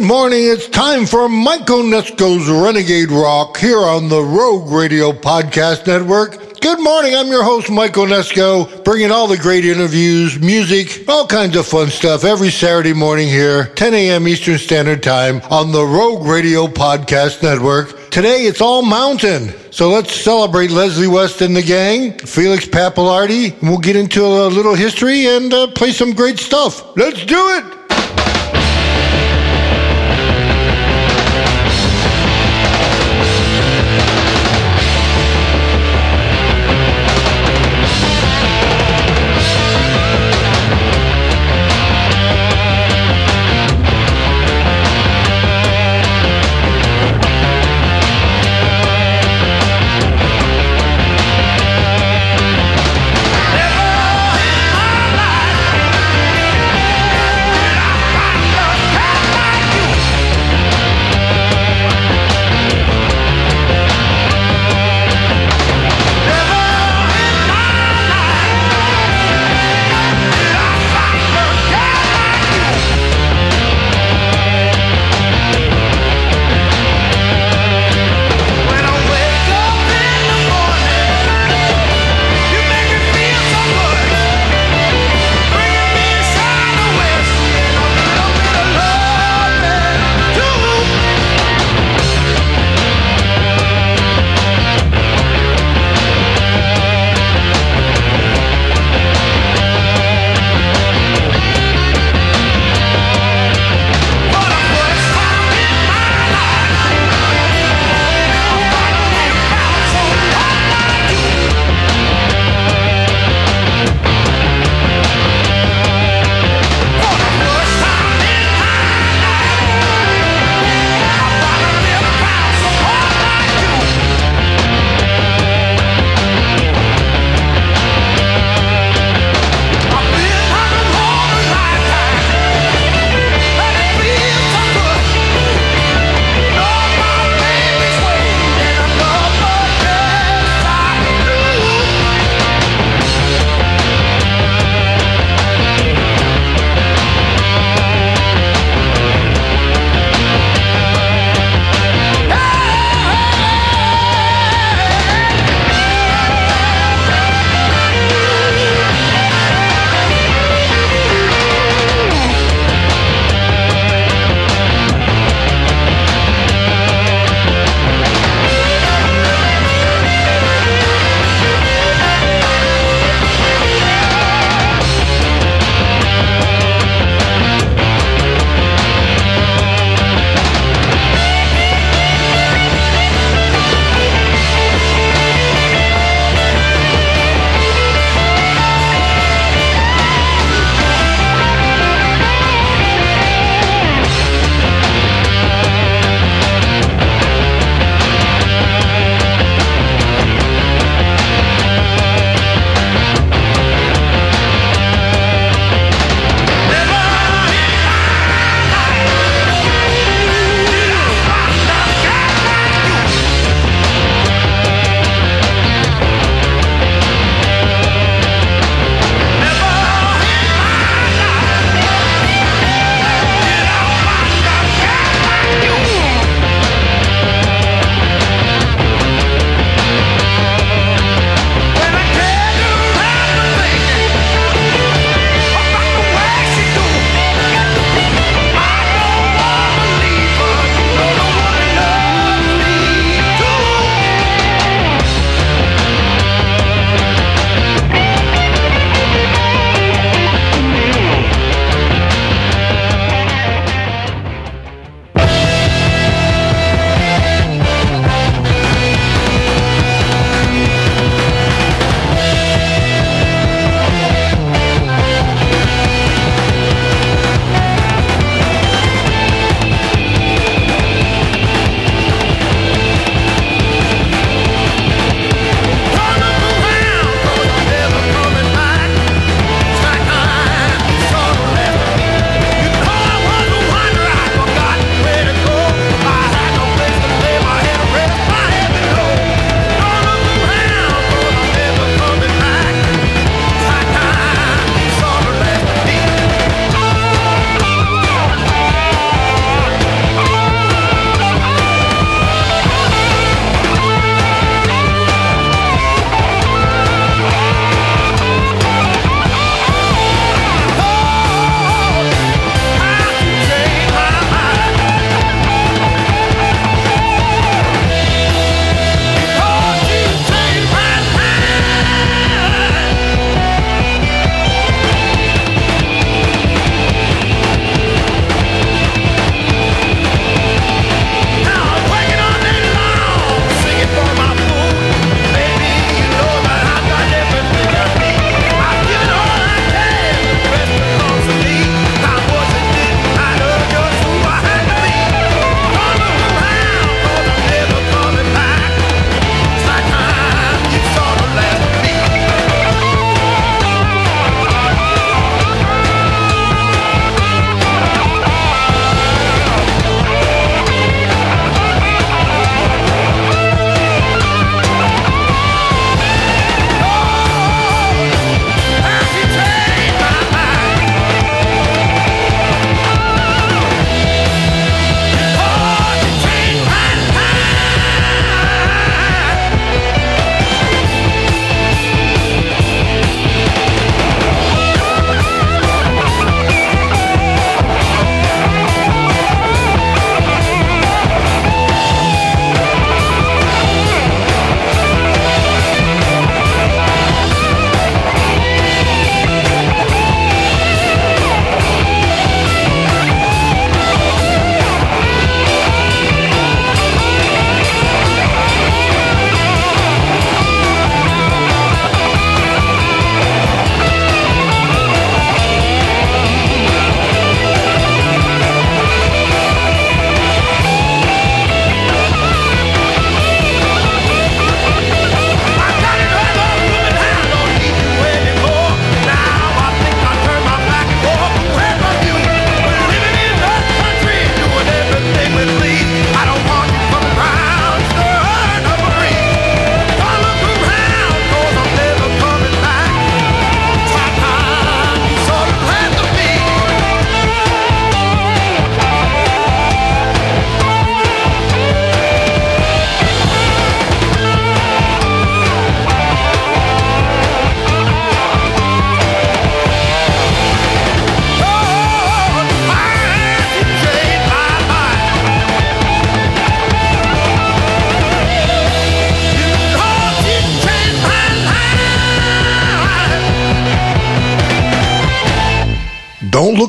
Good morning. It's time for Mike Onesko's Renegade Rock here on the Rogue Radio Podcast Network. Good morning. I'm your host, Mike Onesko, bringing all the great interviews, music, all kinds of fun stuff every Saturday morning here, 10 a.m. Eastern Standard Time on the Rogue Radio Podcast Network. Today it's all mountain. So let's celebrate Leslie West and the gang, Felix Pappalardi, and we'll get into a little history and uh, play some great stuff. Let's do it!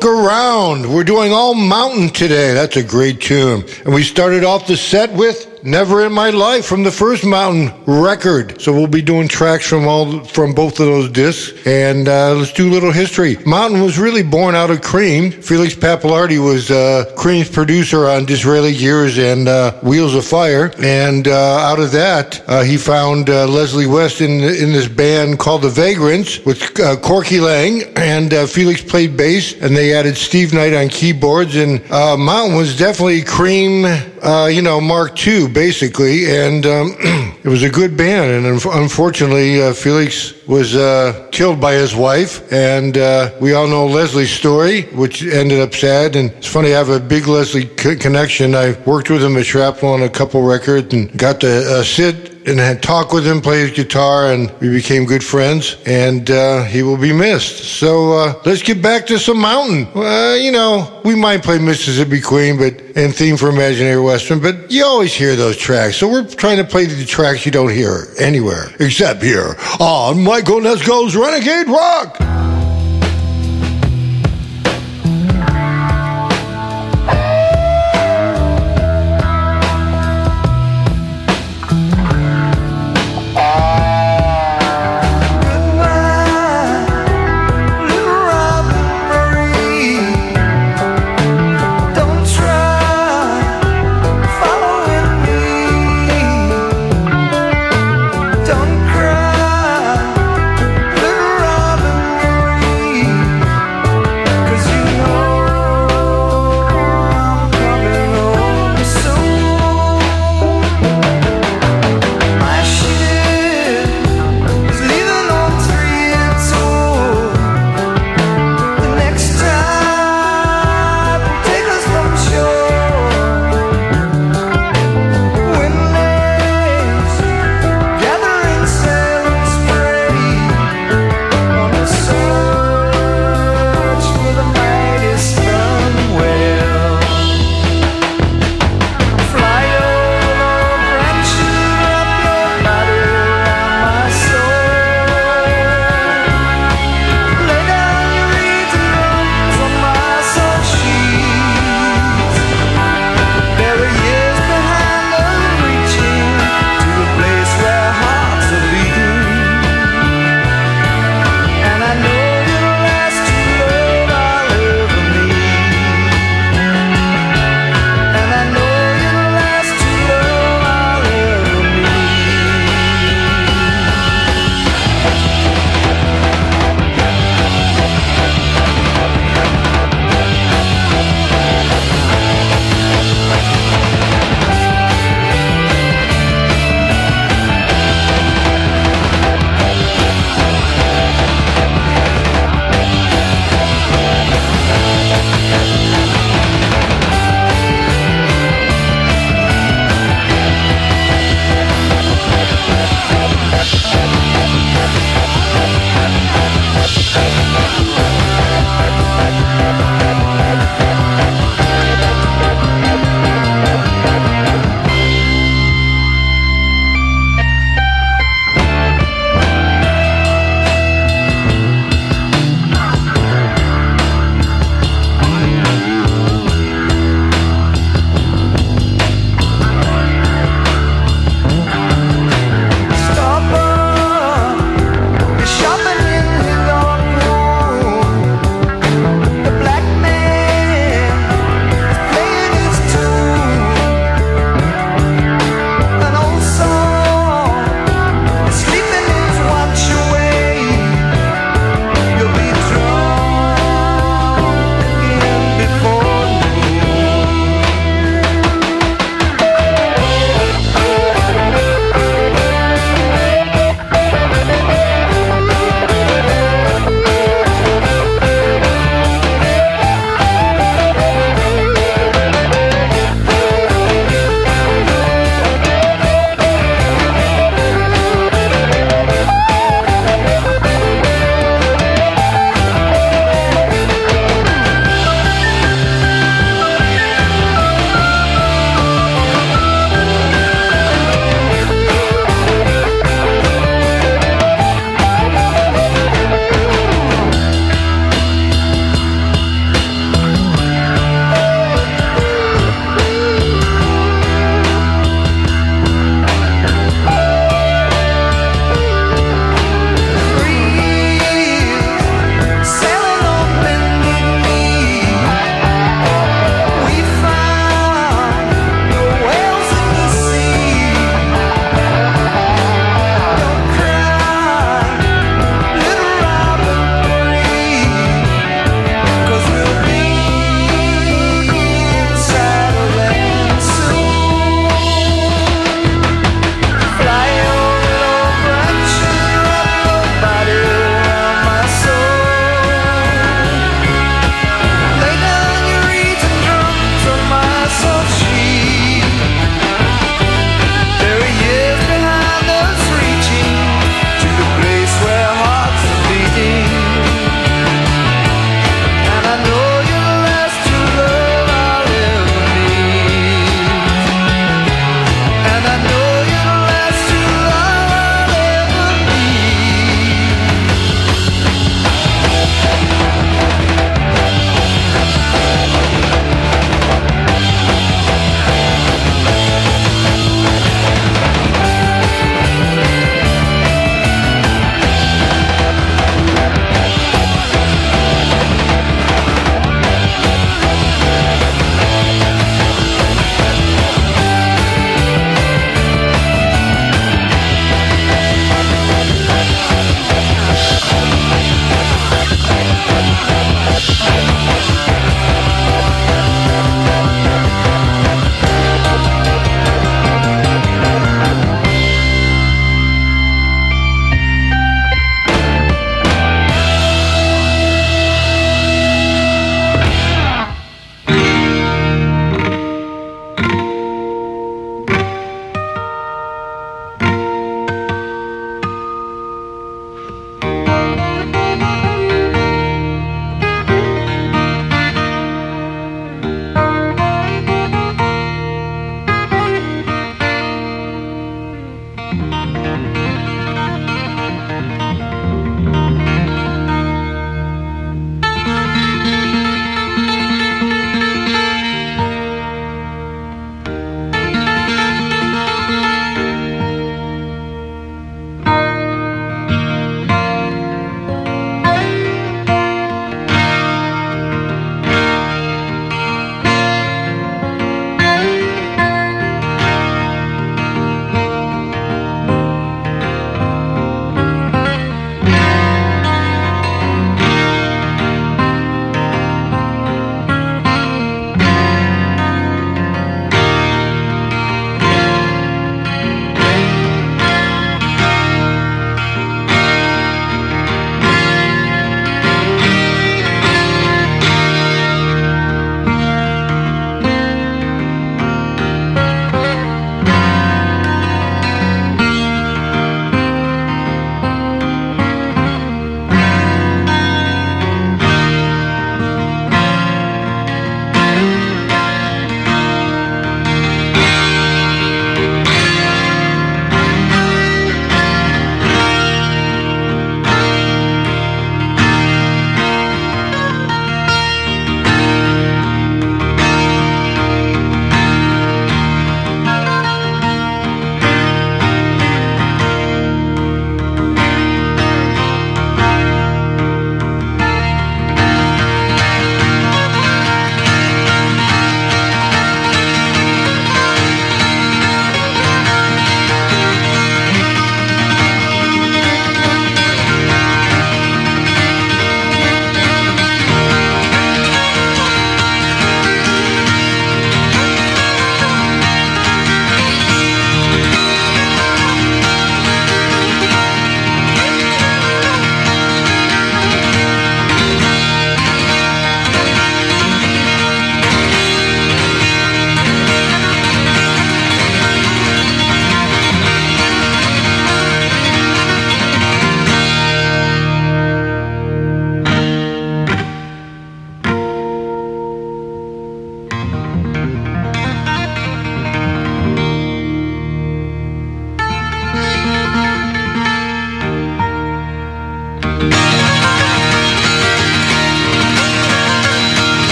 Look Around. We're doing All Mountain today. That's a great tune. And we started off the set with Never in My Life from the first Mountain record. So we'll be doing tracks from all from both of those discs. And uh, let's do a little history. Mountain was really born out of Cream. Felix Pappalardi was uh, Cream's producer on Disraeli Gears and uh, Wheels of Fire. And uh, out of that, uh, he found uh, Leslie West in in this band called the Vagrants with Corky Laing. And Felix played bass, and they added Steve Knight on keyboards. And Mountain was definitely Cream, you know, Mark II basically, and um, it was a good band. And unfortunately, uh, Felix was uh, killed by his wife, and uh, we all know Leslie's story, which ended up sad. And it's funny, I have a big Leslie c- connection. I worked with him at Shrapnel on a couple records and got to uh, sit and had talk with him, play his guitar, and we became good friends. And uh, he will be missed. So uh, let's get back to some mountain. Uh, you know, we might play Mississippi Queen, but and theme for Imaginary Western, but you always hear those tracks. So we're trying to play the tracks you don't hear anywhere except here on Mike Onesko's Renegade Rock.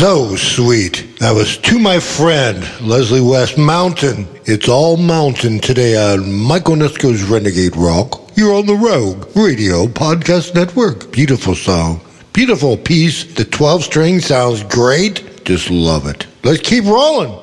So sweet. That was to my friend, Leslie West Mountain. It's all mountain today on Mike Onesko's Renegade Rock. You're on the Rogue Radio Podcast Network. Beautiful song. Beautiful piece. The 12 string sounds great. Just love it. Let's keep rolling.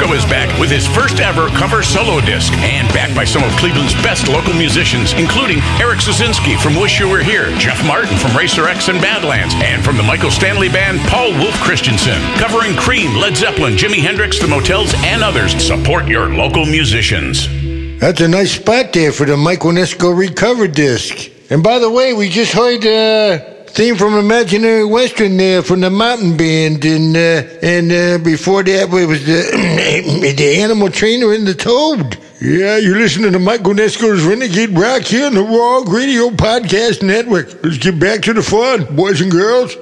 Is back with his first ever cover solo disc and backed by some of Cleveland's best local musicians, including Eric Sosinski from Wish You Were Here, Jeff Martin from Racer X and Badlands, and from the Michael Stanley Band, Paul Wolf Christensen. Covering Cream, Led Zeppelin, Jimi Hendrix, The Motels, and others. Support your local musicians. That's a nice spot there for the Mike Onesko recover disc. And by the way, we just heard uh, theme from Imaginary Western there from the Mountain Band, and uh, and uh, before that it was the the Animal Trainer and the Toad. Yeah, you're listening to Mike Onesko's Renegade Rock here on the Rogue Radio Podcast Network. Let's get back to the fun, boys and girls.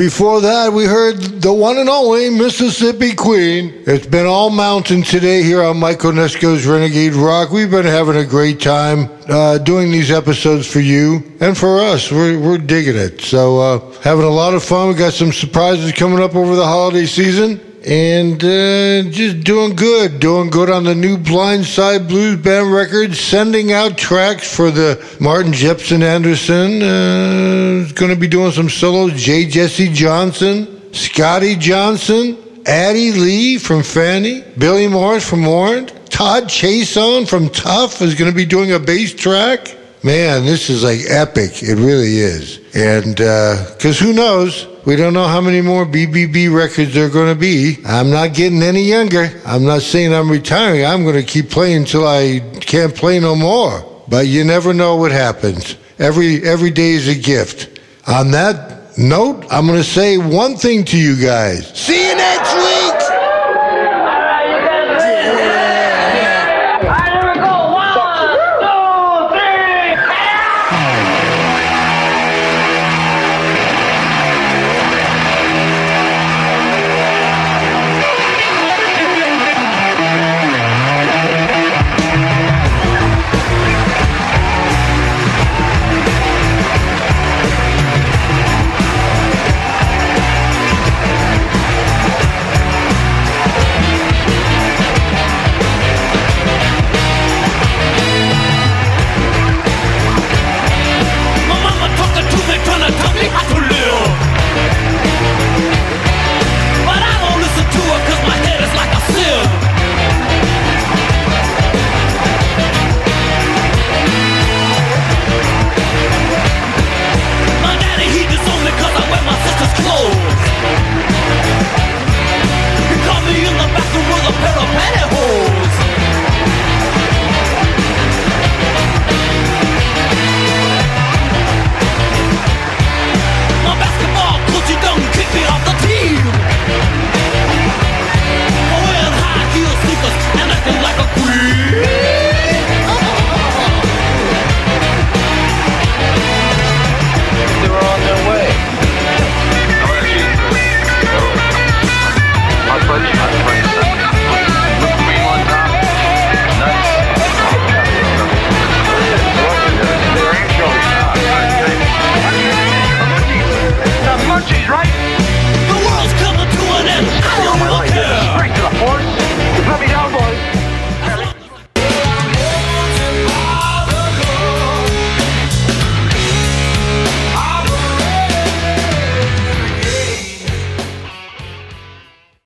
Before that, we heard the one and only Mississippi Queen. It's been all mountain today here on Mike Onesko's Renegade Rock. We've been having a great time uh, doing these episodes for you and for us. We're, we're digging it. So, uh, having a lot of fun. We got some surprises coming up over the holiday season and uh, just doing good, doing good on the new Blindside Blues Band record, sending out tracks for the Martin Jepson Anderson. Uh, going to be doing some solos. J. Jesse Johnson, Scotty Johnson, Addie Lee from Fanny, Billy Morris from Warrant, Todd Chason from Tough is going to be doing a bass track. Man, this is like epic. It really is. And because uh, who knows? We don't know how many more BBB records there are going to be. I'm not getting any younger. I'm not saying I'm retiring. I'm going to keep playing until I can't play no more. But you never know what happens. Every every day is a gift. On that note, I'm going to say one thing to you guys. See